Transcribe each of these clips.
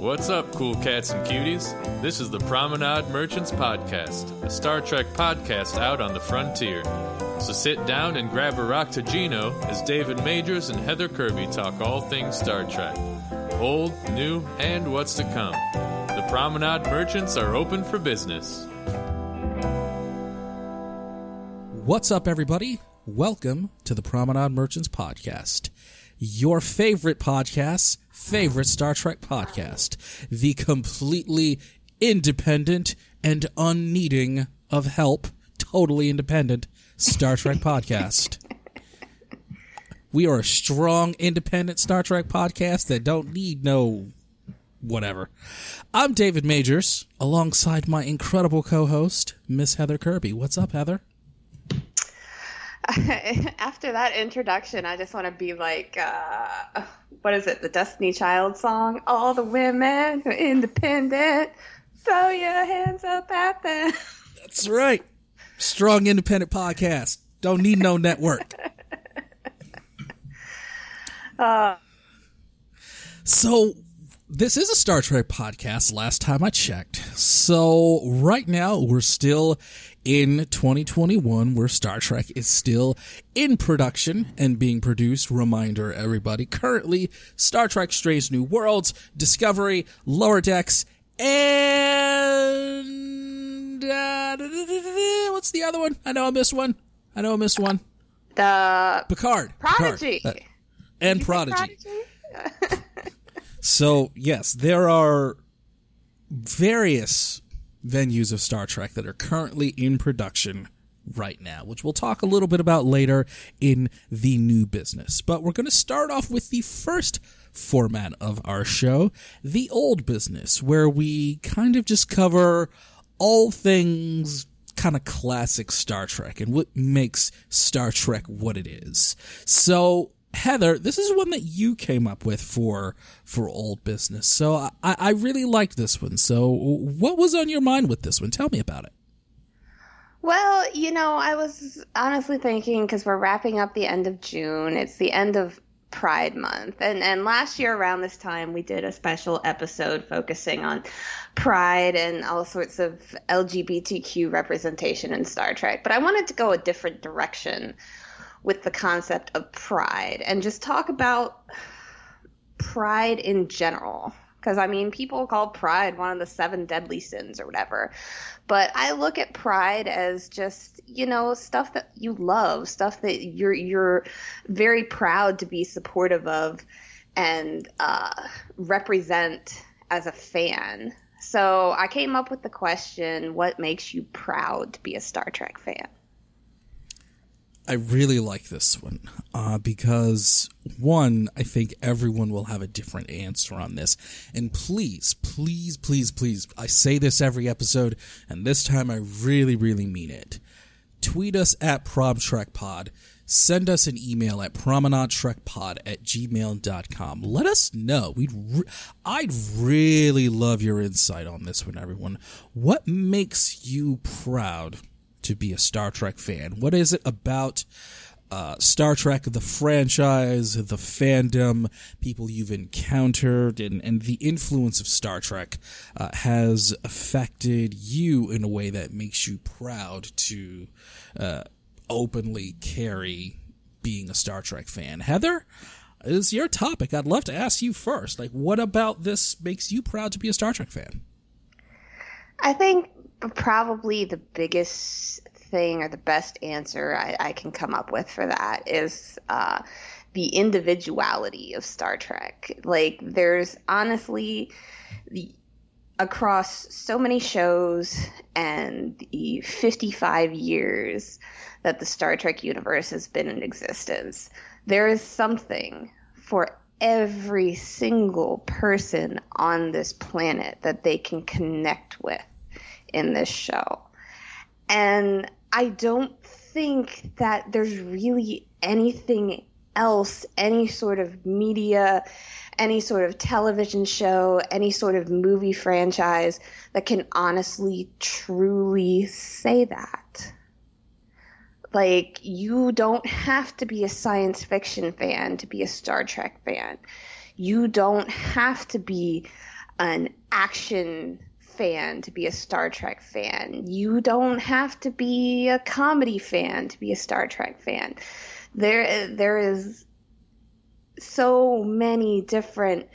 What's up, cool cats and cuties? This is the Promenade Merchants Podcast, a Star Trek podcast out on the frontier. So sit down and grab a raktajino as David Majors and Heather Kirby talk all things Star Trek old, new, and what's to come. The Promenade Merchants are open for business. What's up, everybody? Welcome to the Promenade Merchants Podcast, your favorite podcast, favorite Star Trek podcast, the completely independent and unneeding of help, totally independent Star Trek podcast. We are a strong, independent Star Trek podcast that don't need no whatever. I'm David Majors, alongside my incredible co-host, Miss Heather Kirby. What's up, Heather? After that introduction, I just want to be like, uh, what is it, the Destiny Child song? All the women are independent. Throw your hands up at them. That's right. Strong, independent podcast. Don't need no network. Uh, So, this is a Star Trek podcast last time I checked. So, right now, we're still in 2021 where Star Trek is still in production and being produced. Reminder, everybody, currently Star Trek Strange New Worlds, Discovery, Lower Decks, and. Uh, what's the other one? I know I missed one. I know I missed one. the Picard. Prodigy. Picard. Uh, and say Prodigy. So, yes, there are various venues of Star Trek that are currently in production right now, which we'll talk a little bit about later in the new business. But we're going to start off with the first format of our show, the old business, where we kind of just cover all things kind of classic Star Trek and what makes Star Trek what it is. So, Heather, this is one that you came up with for for old business. So I, I really liked this one. So what was on your mind with this one? Tell me about it. Well, you know, I was honestly thinking because we're wrapping up the end of June. It's the end of Pride Month, and and last year around this time we did a special episode focusing on Pride and all sorts of LGBTQ representation in Star Trek. But I wanted to go a different direction with the concept of pride and just talk about pride in general. Because, I mean, people call pride one of the seven deadly sins or whatever. But I look at pride as just, you know, stuff that you love, stuff that you're, you're very proud to be supportive of and uh, represent as a fan. So I came up with the question what makes you proud to be a Star Trek fan? I really like this one uh, because one, I think everyone will have a different answer on this. And please, please, please, please, I say this every episode, and this time I really, really mean it. Tweet us at PromTrekPod. Send us an email at promenadetrekpod at gmail.com. Let us know. We'd re- I'd really love your insight on this one, everyone. What makes you proud to be a Star Trek fan? What is it about uh, Star Trek, the franchise, the fandom, people you've encountered, and, and the influence of Star Trek uh, has affected you in a way that makes you proud to uh, openly carry being a Star Trek fan? Heather, is your topic. I'd love to ask you first. Like, what about this makes you proud to be a Star Trek fan? I think probably the biggest thing or the best answer I, I can come up with for that is uh, the individuality of Star Trek. Like, there's honestly the across so many shows and the 55 years that the Star Trek universe has been in existence, there is something for every single person on this planet that they can connect with in this show. And I don't think that there's really anything else, any sort of media, any sort of television show, any sort of movie franchise that can honestly, truly say that. Like, you don't have to be a science fiction fan to be a Star Trek fan. You don't have to be an action fan to be a Star Trek fan. You don't have to be a comedy fan to be a Star Trek fan. There there is so many different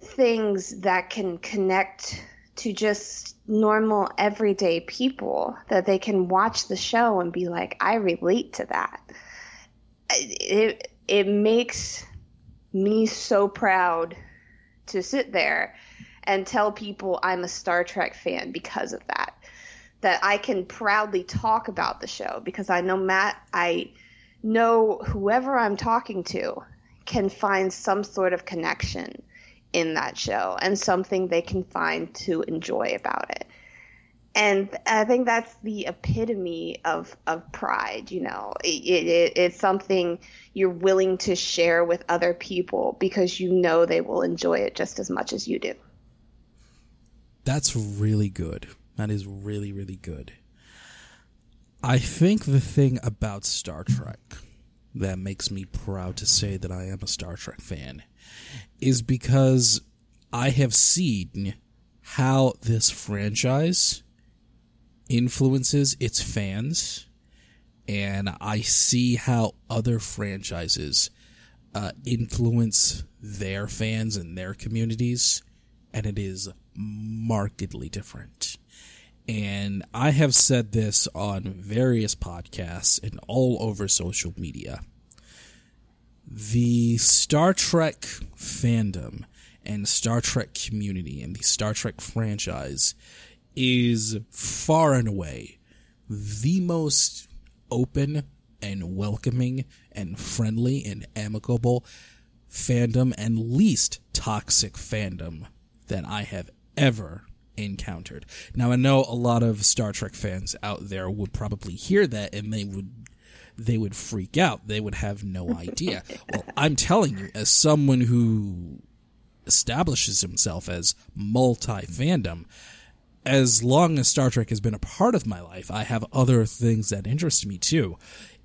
things that can connect to just normal everyday people that they can watch the show and be like I relate to that. It it makes me so proud to sit there and tell people I'm a Star Trek fan because of that. That I can proudly talk about the show because I know Matt, I know whoever I'm talking to can find some sort of connection in that show and something they can find to enjoy about it. And I think that's the epitome of, of pride, you know. It, it, it's something you're willing to share with other people because you know they will enjoy it just as much as you do. That's really good. That is really, really good. I think the thing about Star Trek that makes me proud to say that I am a Star Trek fan is because I have seen how this franchise influences its fans, and I see how other franchises uh, influence their fans and their communities, and it is markedly different. And I have said this on various podcasts and all over social media. The Star Trek fandom and Star Trek community and the Star Trek franchise is far and away the most open and welcoming and friendly and amicable fandom and least toxic fandom that I have ever encountered. Now I know a lot of Star Trek fans out there would probably hear that and they would they would freak out. They would have no idea. well, I'm telling you as someone who establishes himself as multi fandom, as long as Star Trek has been a part of my life, I have other things that interest me too.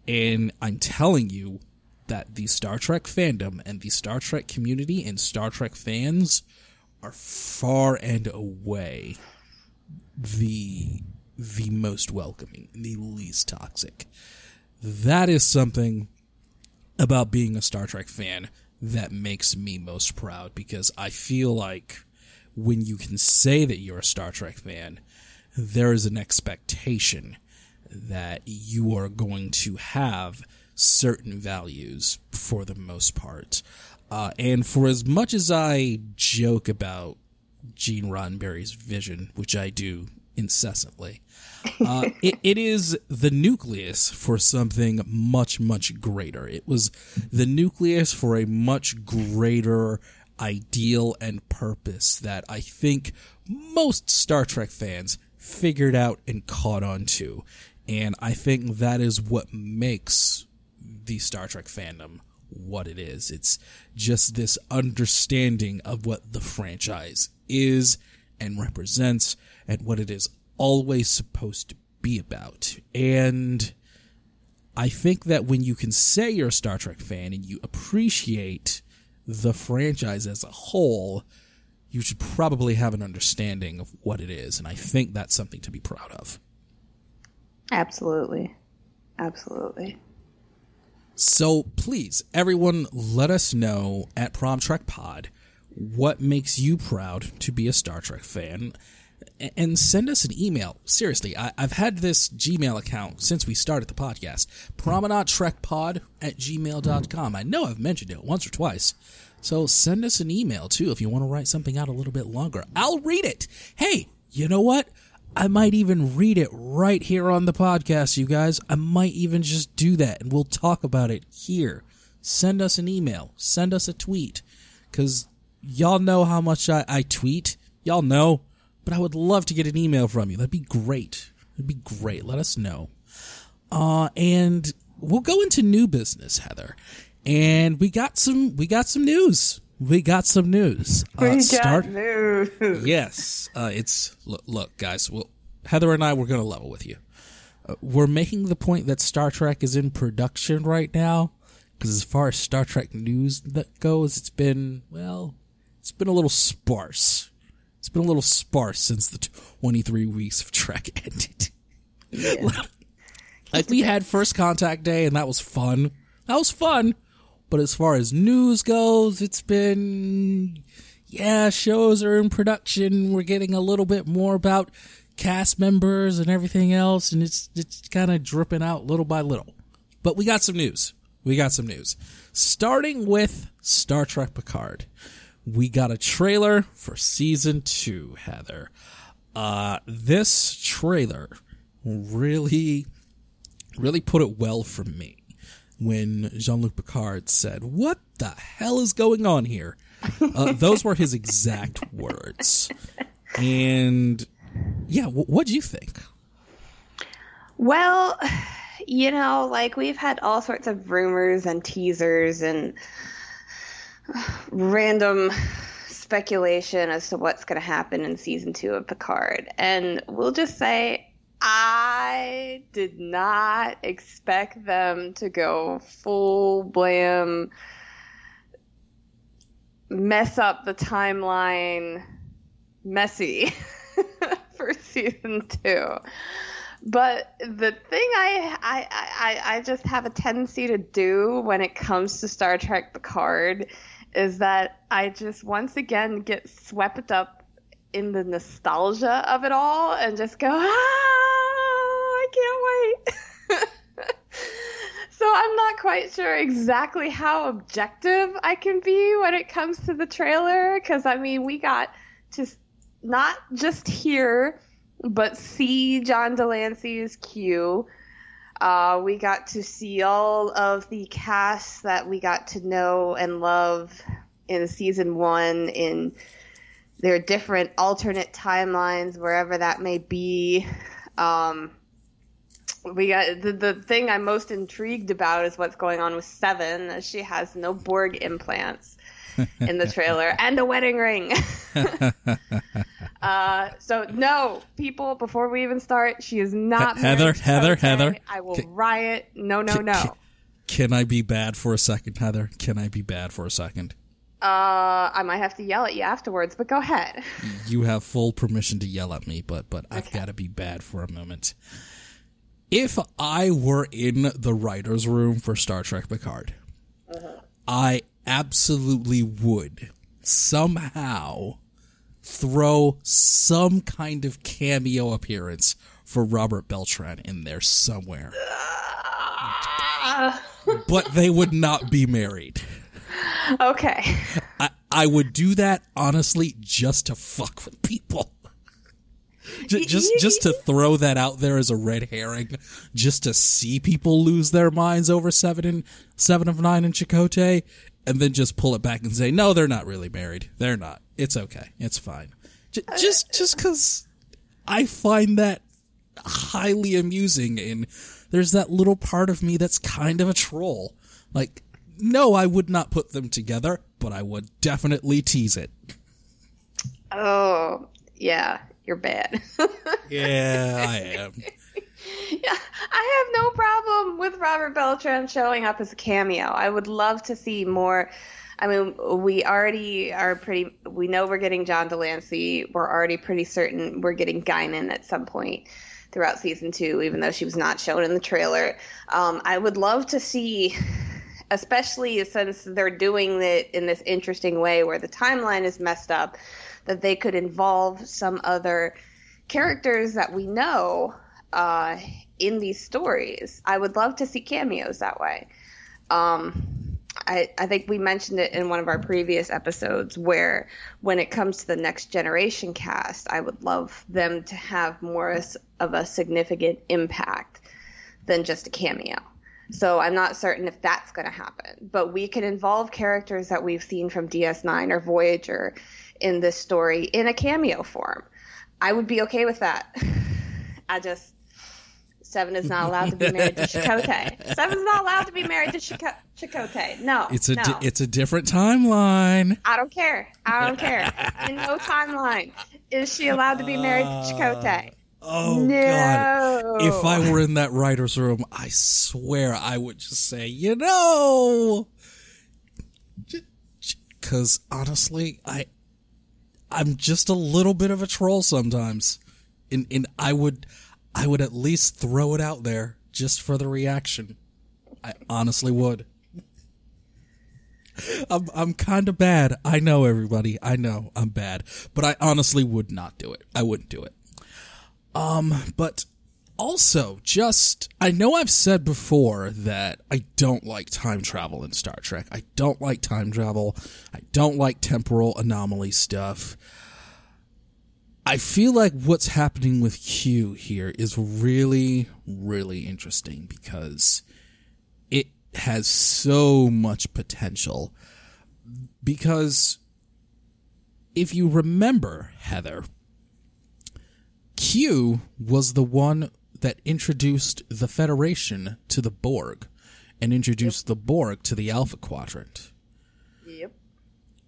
And I'm telling you that the Star Trek fandom and the Star Trek community and Star Trek fans are far and away the the most welcoming, the least toxic. That is something about being a Star Trek fan that makes me most proud because I feel like when you can say that you're a Star Trek fan, there is an expectation that you are going to have certain values for the most part. Uh, and for as much as I joke about Gene Roddenberry's vision, which I do incessantly, uh, it, it is the nucleus for something much, much greater. It was the nucleus for a much greater ideal and purpose that I think most Star Trek fans figured out and caught on to. And I think that is what makes the Star Trek fandom what it is. It's just this understanding of what the franchise is and represents and what it is always supposed to be about. And I think that when you can say you're a Star Trek fan and you appreciate the franchise as a whole, you should probably have an understanding of what it is. And I think that's something to be proud of. Absolutely. Absolutely. So please, everyone, let us know at Prom Trek Pod what makes you proud to be a Star Trek fan. And send us an email. Seriously, I, have had this Gmail account since we started the podcast. PromenadeTrekPod at gmail.com. I know I've mentioned it once or twice. So send us an email too if you want to write something out a little bit longer. I'll read it. Hey, you know what? I might even read it right here on the podcast, you guys. I might even just do that and we'll talk about it here. Send us an email, send us a tweet, because y'all know how much I, I tweet. Y'all know, but I would love to get an email from you. That'd be great. It'd be great. Let us know. Uh, and we'll go into new business, Heather. And we got some, we got some news we got some news. Uh, we start, got news. Yes, uh, it's look, look, guys. Well, Heather and I we're going to level with you. Uh, we're making the point that Star Trek is in production right now because as far as Star Trek news that goes, it's been well, it's been a little sparse it's been a little sparse since the 23 weeks of Trek ended. like we had first contact day and that was fun. That was fun. But as far as news goes, it's been yeah, shows are in production. We're getting a little bit more about cast members and everything else and it's it's kind of dripping out little by little. But we got some news. We got some news. Starting with Star Trek Picard. We got a trailer for season 2, Heather. Uh this trailer really really put it well for me when Jean Luc Picard said, What the hell is going on here? Uh, those were his exact words. And yeah, w- what do you think? Well, you know, like we've had all sorts of rumors and teasers and random speculation as to what's going to happen in season two of Picard. And we'll just say I did not expect them to go full blam, mess up the timeline, messy for season two. But the thing I, I I I just have a tendency to do when it comes to Star Trek Picard is that I just once again get swept up in the nostalgia of it all and just go ah So I'm not quite sure exactly how objective I can be when it comes to the trailer because I mean we got to not just hear but see John de Lancie's Q. Uh, we got to see all of the cast that we got to know and love in season one in their different alternate timelines, wherever that may be. Um, we got the, the thing I'm most intrigued about is what's going on with Seven. She has no Borg implants in the trailer and a wedding ring. uh, so no, people, before we even start, she is not Heather. Heather. Heather. I will can, riot. No, no, no. Can, can I be bad for a second, Heather? Can I be bad for a second? Uh, I might have to yell at you afterwards, but go ahead. You have full permission to yell at me, but but okay. I've got to be bad for a moment if I were in the writer's room for Star Trek Picard, uh-huh. I absolutely would somehow throw some kind of cameo appearance for Robert Beltran in there somewhere. but they would not be married. Okay. I, I would do that honestly just to fuck with people just, just just to throw that out there as a red herring, just to see people lose their minds over seven and seven of nine in Chakotay, and then just pull it back and say, no, they're not really married. They're not. It's okay. It's fine. J- uh, just just because I find that highly amusing, and there's that little part of me that's kind of a troll. Like, no, I would not put them together, but I would definitely tease it. Oh, yeah you're bad. yeah, I am. Yeah, I have no problem with Robert Beltran showing up as a cameo. I would love to see more. I mean, we already are pretty. We know we're getting John de Lancie. We're already pretty certain we're getting Guinan at some point throughout season two, even though she was not shown in the trailer. Um, I would love to see, especially since they're doing it in this interesting way where the timeline is messed up that they could involve some other characters that we know uh, in these stories. I would love to see cameos that way. Um, I, I think we mentioned it in one of our previous episodes where when it comes to the next generation cast, I would love them to have more of a significant impact than just a cameo. So I'm not certain if that's going to happen, but we can involve characters that we've seen from DS9 or Voyager in this story in a cameo form. I would be okay with that. I just Seven is not allowed to be married to Chakotay. Seven's not allowed to be married to Chico- Chakotay. No, it's a no. di- it's a different timeline. I don't care. I don't care. In no timeline is she allowed to be married to Chakotay. Uh, oh no. God! If I were in that writer's room, I swear I would just say, you know, because honestly, I I'm just a little bit of a troll sometimes. And and I would I would at least throw it out there just for the reaction. I honestly would. I'm I'm kind of bad. I know everybody. I know I'm bad, but I honestly would not do it. I wouldn't do it. Um, but also, just I know I've said before that I don't like time travel in Star Trek. I don't like time travel. I don't like temporal anomaly stuff. I feel like what's happening with Q here is really, really interesting because it has so much potential. Because if you remember, Heather, Q was the one that introduced the Federation to the Borg and introduced the Borg to the Alpha Quadrant. Yep.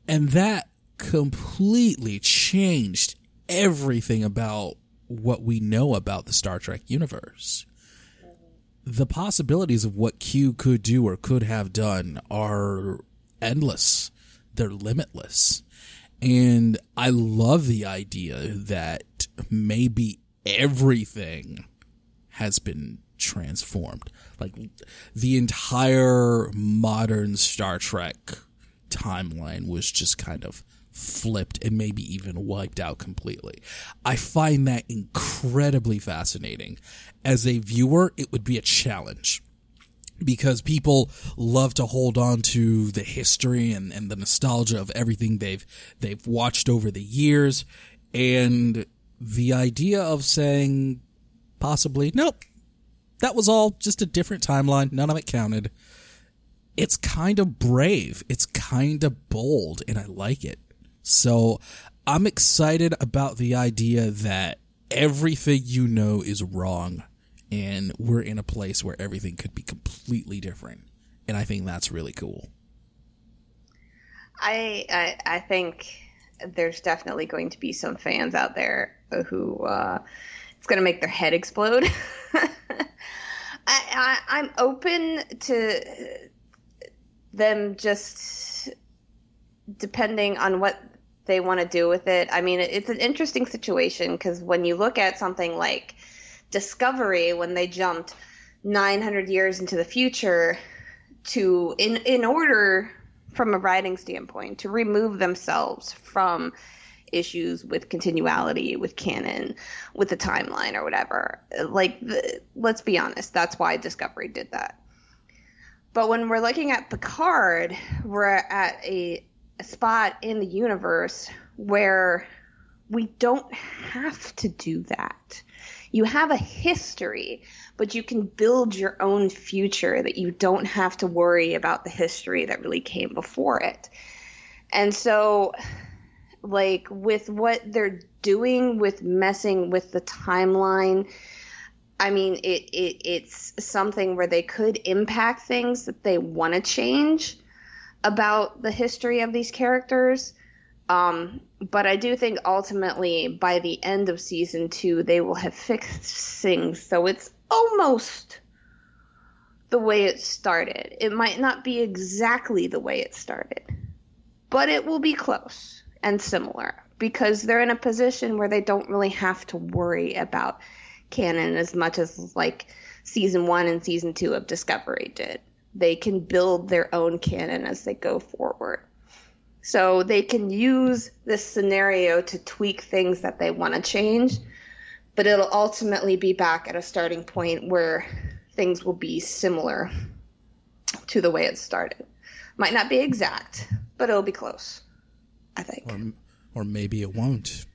And that completely changed everything about what we know about the Star Trek universe. The possibilities of what Q could do or could have done are endless. They're limitless. And I love the idea that maybe everything has been transformed. Like the entire modern Star Trek timeline was just kind of flipped and maybe even wiped out completely. I find that incredibly fascinating. As a viewer, it would be a challenge because people love to hold on to the history and, and the nostalgia of everything they've they've watched over the years and the idea of saying possibly. Nope. That was all just a different timeline. None of it counted. It's kind of brave. It's kind of bold and i like it. So i'm excited about the idea that everything you know is wrong and we're in a place where everything could be completely different. And i think that's really cool. I, I I think there's definitely going to be some fans out there who uh, it's going to make their head explode. I, I I'm open to them just depending on what they want to do with it. I mean, it's an interesting situation because when you look at something like Discovery, when they jumped 900 years into the future to in in order from a writing standpoint to remove themselves from issues with continuality with canon with the timeline or whatever. Like the, let's be honest that's why discovery did that. But when we're looking at picard we're at a, a spot in the universe where we don't have to do that. You have a history but you can build your own future that you don't have to worry about the history that really came before it. And so, like, with what they're doing with messing with the timeline, I mean, it, it it's something where they could impact things that they want to change about the history of these characters. Um, but I do think ultimately by the end of season two, they will have fixed things so it's almost the way it started. It might not be exactly the way it started, but it will be close and similar because they're in a position where they don't really have to worry about canon as much as like season one and season two of Discovery did. They can build their own canon as they go forward. So they can use this scenario to tweak things that they want to change but it'll ultimately be back at a starting point where things will be similar to the way it started. Might not be exact, but it'll be close. I think. Or, or maybe it won't.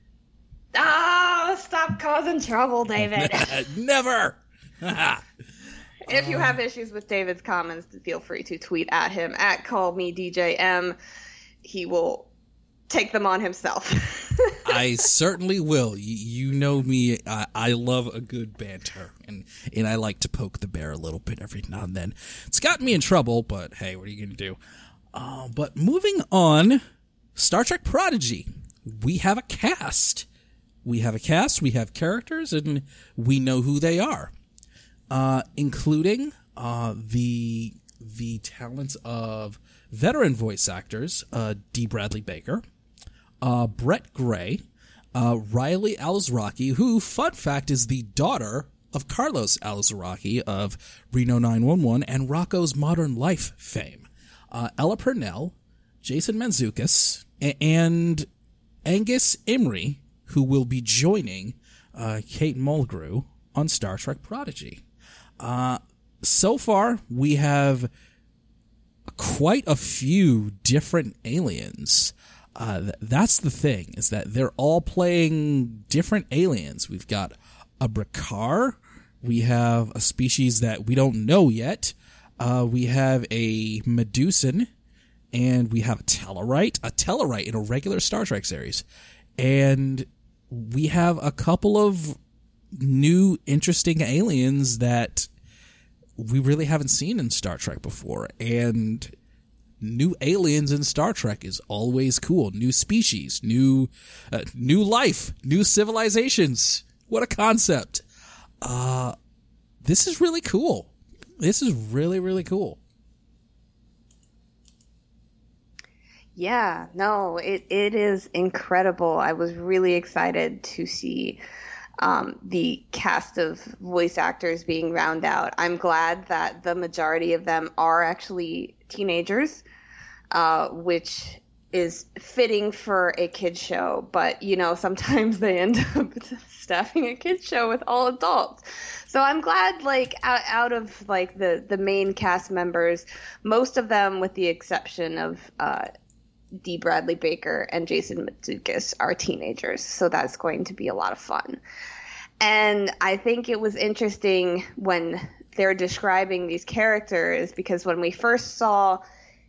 Oh, stop causing trouble, David. Never. if you have issues with David's comments, feel free to tweet at him at call me DJM. He will take them on himself. I certainly will. You, you know me. I, I, love a good banter, and and I like to poke the bear a little bit every now and then. It's gotten me in trouble, but hey, what are you going to do? Uh, but moving on, Star Trek Prodigy. We have a cast. We have a cast. We have characters, and we know who they are, uh, including uh, the the talents of veteran voice actors, uh, D. Bradley Baker uh, Brett Gray, uh, Rylee Alazraqui, who, fun fact, is the daughter of Carlos Alazraqui of Reno 911 and Rocco's Modern Life fame. Uh, Ella Purnell, Jason Mantzoukas, and Angus Imrie, who will be joining uh, Kate Mulgrew on Star Trek Prodigy. Uh, so far, we have quite a few different aliens. Uh, th- that's the thing is that they're all playing different aliens. We've got a Brikar, we have a species that we don't know yet. Uh, we have a Medusan, and we have a Tellarite, a Tellarite in a regular Star Trek series, and we have a couple of new interesting aliens that we really haven't seen in Star Trek before. And new aliens in Star Trek is always cool. New species, new uh, new life, new civilizations. What a concept. Uh this is really cool. This is really really cool. Yeah, no, it, it is incredible. I was really excited to see um, the cast of voice actors being round out. I'm glad that the majority of them are actually teenagers, uh, which is fitting for a kid show. But you know, sometimes they end up staffing a kid show with all adults. So I'm glad, like out, out of like the the main cast members, most of them, with the exception of. Uh, D. Bradley Baker and Jason Mantzoukas are teenagers, so that's going to be a lot of fun. And I think it was interesting when they're describing these characters because when we first saw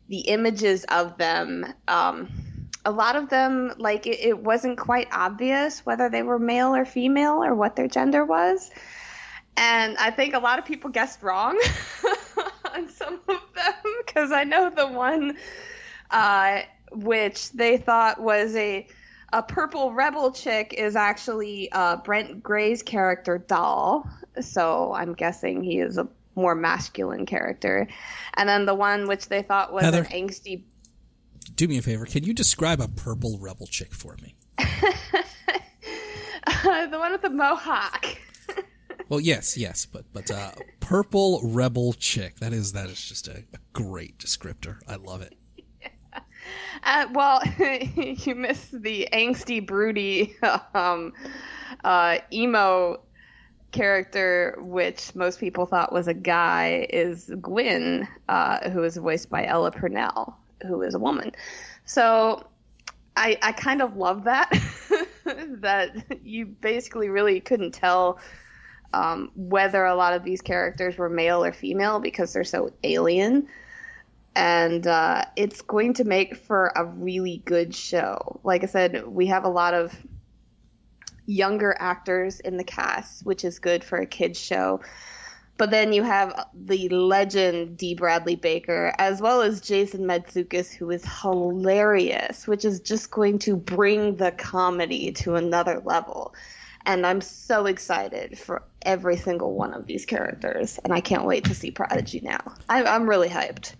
the images of them, um, a lot of them, like, it, it wasn't quite obvious whether they were male or female or what their gender was. And I think a lot of people guessed wrong on some of them because I know the one uh, which they thought was a a purple rebel chick is actually uh, Brett Gray's character Dal. So I'm guessing he is a more masculine character. And then the one which they thought was Heather. an angsty. Do me a favor. Can you describe a purple rebel chick for me? the one with the mohawk. Well, yes, yes, but but uh, purple rebel chick. That is that is just a, a great descriptor. I love it. Uh, well, you miss the angsty, broody, um, uh, emo character, which most people thought was a guy, is Gwyn, uh, who is voiced by Ella Purnell, who is a woman. So I, I kind of love that, that you basically really couldn't tell um, whether a lot of these characters were male or female because they're so alien and uh, it's going to make for a really good show. Like I said, we have a lot of younger actors in the cast, which is good for a kids show. But then you have the legend D. Bradley Baker, as well as Jason Mantzoukas, who is hilarious, which is just going to bring the comedy to another level. And I'm so excited for every single one of these characters, and I can't wait to see Prodigy now. I'm, I'm really hyped.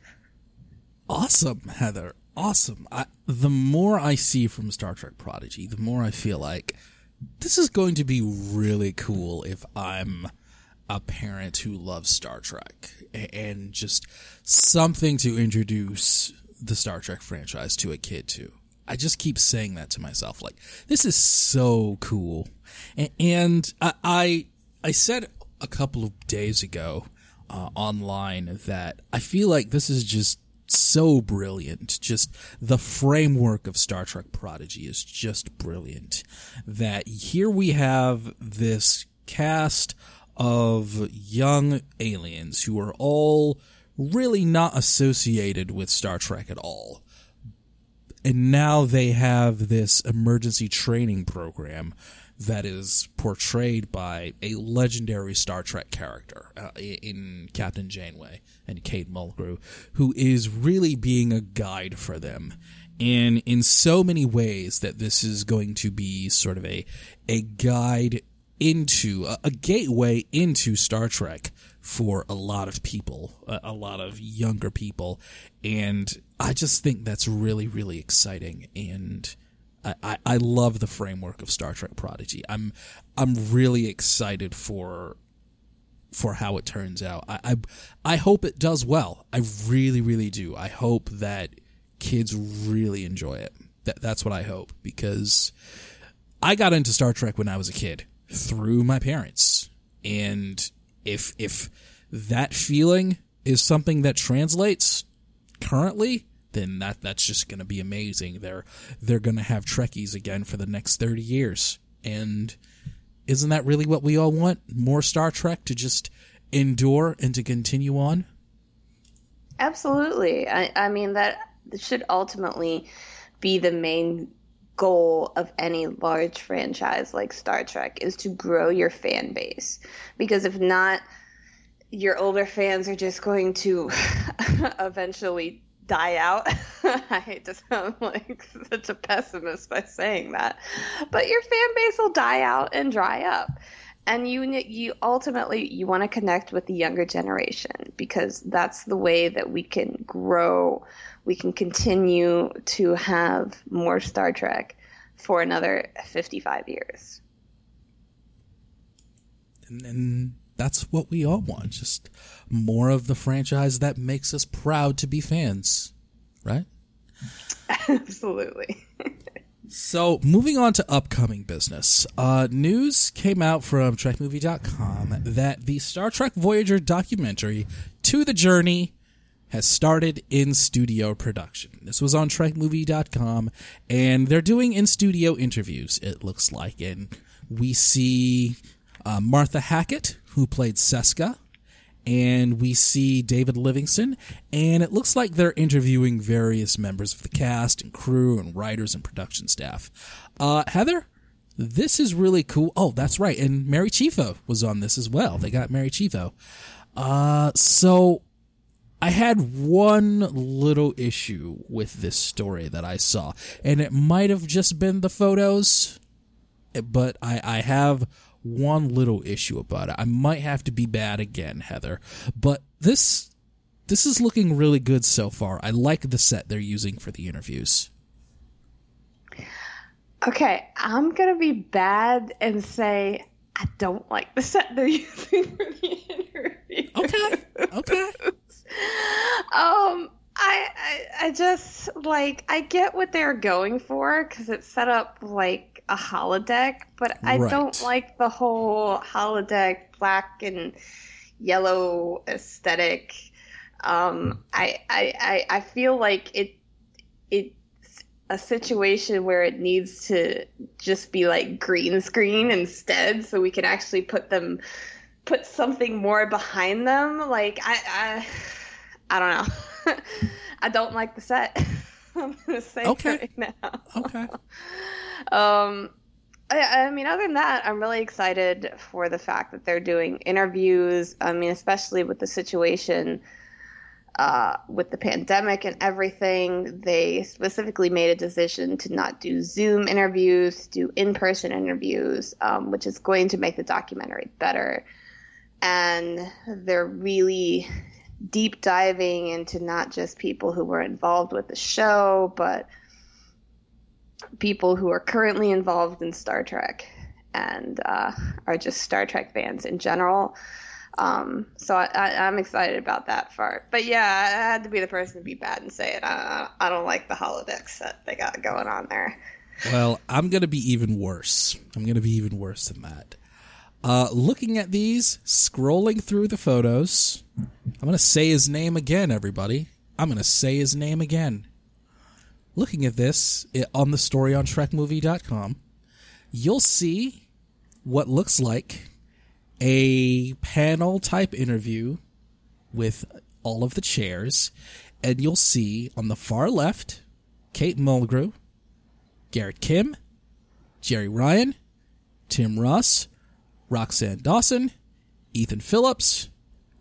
Awesome, Heather. Awesome. I, the more I see from Star Trek Prodigy, the more I feel like this is going to be really cool if I'm a parent who loves Star Trek and just something to introduce the Star Trek franchise to a kid to. I just keep saying that to myself, like this is so cool, and I I, I said a couple of days ago uh, online that I feel like this is just so brilliant. Just the framework of Star Trek Prodigy is just brilliant. That here we have this cast of young aliens who are all really not associated with Star Trek at all. And now they have this emergency training program that is portrayed by a legendary Star Trek character uh, in Captain Janeway and Kate Mulgrew, who is really being a guide for them. And in so many ways that this is going to be sort of a a guide into a, a gateway into Star Trek for a lot of people, a, a lot of younger people, and I just think that's really really exciting and I, I, love the framework of Star Trek Prodigy. I'm I'm really excited for for how it turns out. I, I I hope it does well. I really really do. I hope that kids really enjoy it. That that's what I hope because I got into Star Trek when I was a kid through my parents. And if if that feeling is something that translates currently, then that that's just going to be amazing. They're they're going to have Trekkies again for the next 30 years. And isn't that really what we all want? More Star Trek to just endure and to continue on? Absolutely. I, I mean that should ultimately be the main goal of any large franchise like Star Trek is to grow your fan base. Because if not, your older fans are just going to eventually die out. I hate to sound like such a pessimist by saying that, but your fan base will die out and dry up. And you you ultimately you want to connect with the younger generation because that's the way that we can grow. We can continue to have more Star Trek for another 55 years. And, and that's what we all want. Just more of the franchise that makes us proud to be fans, right? Absolutely. so, moving on to upcoming business. Uh, news came out from TrekMovie.com that the Star Trek Voyager documentary, To the Journey, has started in studio production. This was on TrekMovie.com, and they're doing in studio interviews, it looks like. And we see uh, Martha Hackett, who played Seska, and we see David Livingston, and it looks like they're interviewing various members of the cast and crew and writers and production staff. Uh, Heather, this is really cool. Oh, that's right, and Mary Chieffo was on this as well. They got Mary Chieffo. Uh, so I had one little issue with this story that I saw, and it might have just been the photos, but I, I have one little issue about it. I might have to be bad again, Heather, but this this is looking really good so far. I like the set they're using for the interviews. Okay, I'm gonna be bad and say I don't like the set they're using for the interviews. Okay, okay. um, I, I, I just like I get what they're going for because it's set up like a holodeck, but I Right. don't like the whole holodeck black and yellow aesthetic. Um, I, I, I, I feel like it, it's a situation where it needs to just be like green screen instead, so we can actually put them, put something more behind them. Like I, I, I don't know. I don't like the set. I'm gonna say Okay. right now. Okay. Um, I, I mean, other than that, I'm really excited for the fact that they're doing interviews. I mean, especially with the situation uh, with the pandemic and everything, they specifically made a decision to not do Zoom interviews, do in person interviews, um, which is going to make the documentary better. And they're really deep diving into not just people who were involved with the show, but people who are currently involved in Star Trek and uh, are just Star Trek fans in general. Um, so I, I'm excited about that part. But yeah, I had to be the person to be bad and say it. I, I don't like the holodeck set they got going on there. Well, I'm going to be even worse. I'm going to be even worse than that. Uh, looking at these, scrolling through the photos, I'm going to say his name again, everybody. I'm going to say his name again. Looking at this on the story on TrekMovie.com, you'll see what looks like a panel type interview with all of the chairs, and you'll see on the far left Kate Mulgrew, Garrett Kim, Jeri Ryan, Tim Russ, Roxann Dawson, Ethan Phillips,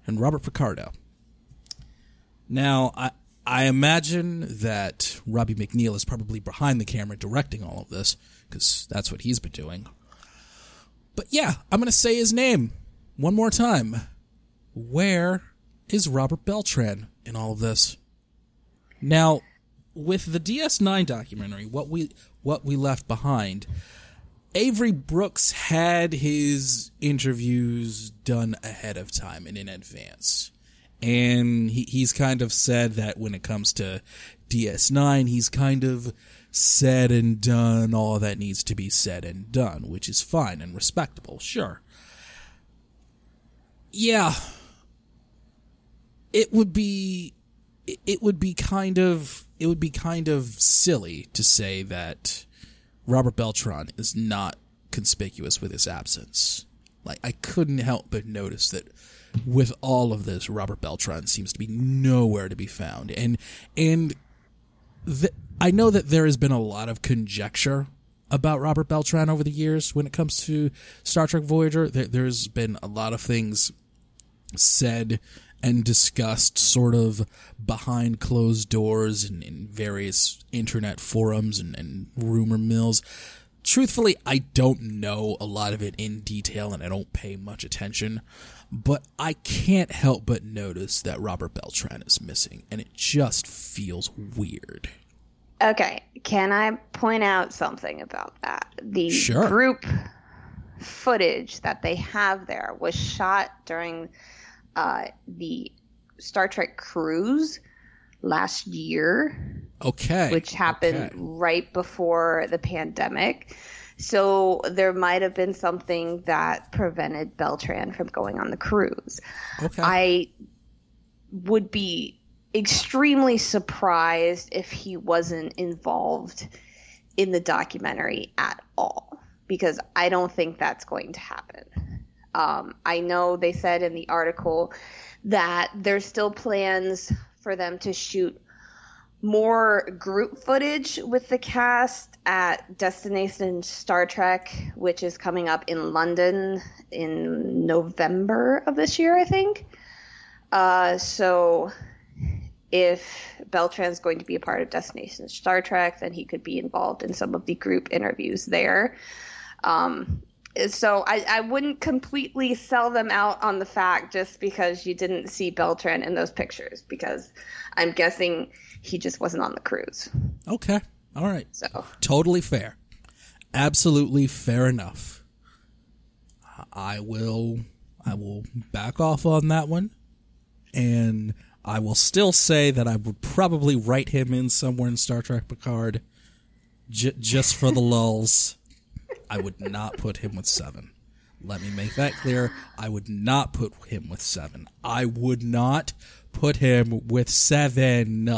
and Robert Picardo. Now, I, I imagine that Robbie McNeill is probably behind the camera directing all of this, because that's what he's been doing. But yeah, I'm going to say his name one more time. Where is Robert Beltran in all of this? Now, with the DS9 documentary, what we what we left behind, Avery Brooks had his interviews done ahead of time and in advance. And he, he's kind of said that when it comes to DS9, he's kind of said and done all that needs to be said and done, which is fine and respectable, sure. Yeah. It would be it would be kind of it would be kind of silly to say that Robert Beltran is not conspicuous with his absence. Like I couldn't help but notice that with all of this, Robert Beltran seems to be nowhere to be found, and and the, I know that there has been a lot of conjecture about Robert Beltran over the years when it comes to Star Trek Voyager. There, there's been a lot of things said and discussed sort of behind closed doors and in various internet forums and, and rumor mills. Truthfully, I don't know a lot of it in detail and I don't pay much attention, but I can't help but notice that Robert Beltran is missing and it just feels weird. Okay, can I point out something about that? The sure. group footage that they have there was shot during uh, the Star Trek cruise last year. Okay. Which happened okay. right before the pandemic. So there might have been something that prevented Beltran from going on the cruise. Okay. I would be extremely surprised if he wasn't involved in the documentary at all because I don't think that's going to happen. Um, I know they said in the article that there's still plans for them to shoot more group footage with the cast at Destination Star Trek, which is coming up in London in November of this year, I think. Uh, so if Beltran's going to be a part of Destination Star Trek, then he could be involved in some of the group interviews there. Um, so I, I wouldn't completely sell them out on the fact just because you didn't see Beltran in those pictures, because I'm guessing he just wasn't on the cruise. Okay. All right. So totally fair. Absolutely fair enough. I will I will back off on that one. And I will still say that I would probably write him in somewhere in Star Trek Picard j- just for the lulls. I would not put him with seven. Let me make that clear. I would not put him with seven. I would not put him with seven.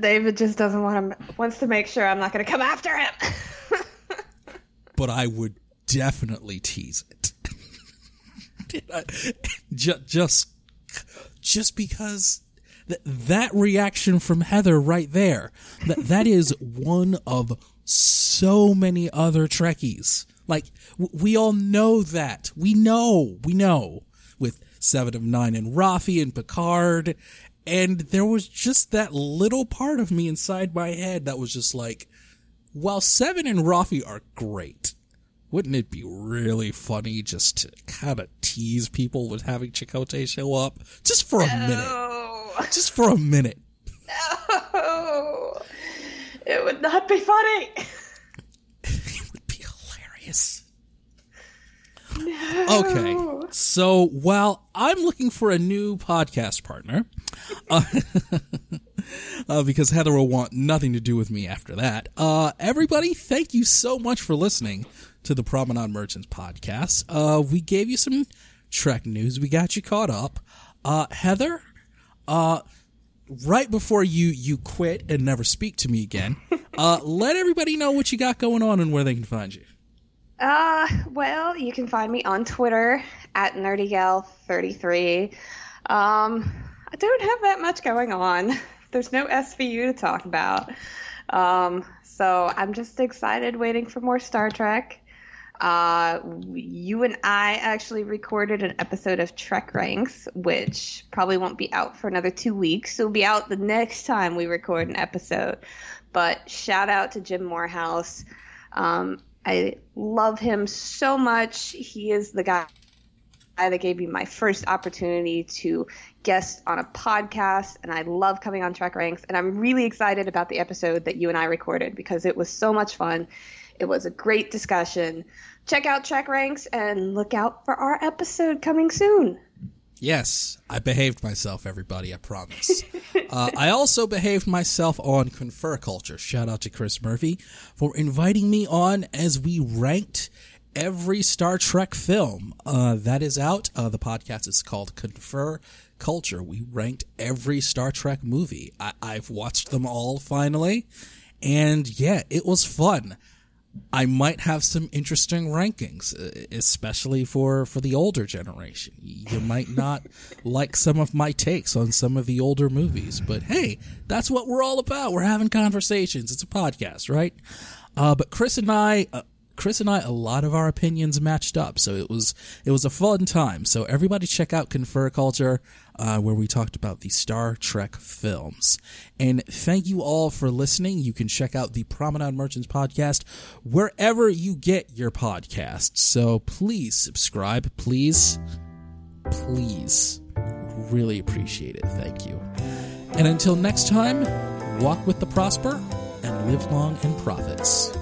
David just doesn't want to wants to make sure I'm not going to come after him. but I would definitely tease it. just, just, just because th- that reaction from Heather right there, that that is one of so many other Trekkies. Like w- we all know that. We know. We know with Seven of Nine and Raffi and Picard. And there was just that little part of me inside my head that was just like, while Seven and Raffi are great, wouldn't it be really funny just to kind of tease people with having Chakotay show up just for a no. minute? Just for a minute. No. It would not be funny. it would be hilarious. No. Okay. So while I'm looking for a new podcast partner, uh, uh, because Heather will want nothing to do with me after that, uh, everybody, thank you so much for listening to the Promenade Merchants podcast. Uh, we gave you some Trek news. We got you caught up. Uh, Heather, uh, right before you you quit and never speak to me again, uh, let everybody know what you got going on and where they can find you. Uh, well, you can find me on Twitter at nerdygal33. Um, I don't have that much going on. There's no SVU to talk about. Um, so I'm just excited waiting for more Star Trek. Uh, you and I actually recorded an episode of Trek Ranks, which probably won't be out for another two weeks. It'll be out the next time we record an episode. But shout out to Jim Morehouse. Um, I love him so much. He is the guy that gave me my first opportunity to guest on a podcast, and I love coming on Trek Ranks. And I'm really excited about the episode that you and I recorded because it was so much fun. It was a great discussion. Check out Trek Ranks and look out for our episode coming soon. Yes, I behaved myself, everybody, I promise. uh, I also behaved myself on Confer Culture. Shout out to Chris Murphy for inviting me on as we ranked every Star Trek film uh, that is out. Uh, the podcast is called Confer Culture. We ranked every Star Trek movie. I- I've watched them all finally, and yeah, it was fun. I might have some interesting rankings, uh, especially for, for the older generation. You might not like some of my takes on some of the older movies, but hey, that's what we're all about. We're having conversations. It's a podcast, right? Uh, but Chris and I, uh, Chris and I, a lot of our opinions matched up, so it was it was a fun time. So everybody, check out Confer Culture, uh, where we talked about the Star Trek films. And thank you all for listening. You can check out the Promenade Merchants podcast wherever you get your podcasts. So please subscribe, please, please, really appreciate it. Thank you. And until next time, walk with the prosper and live long in profits.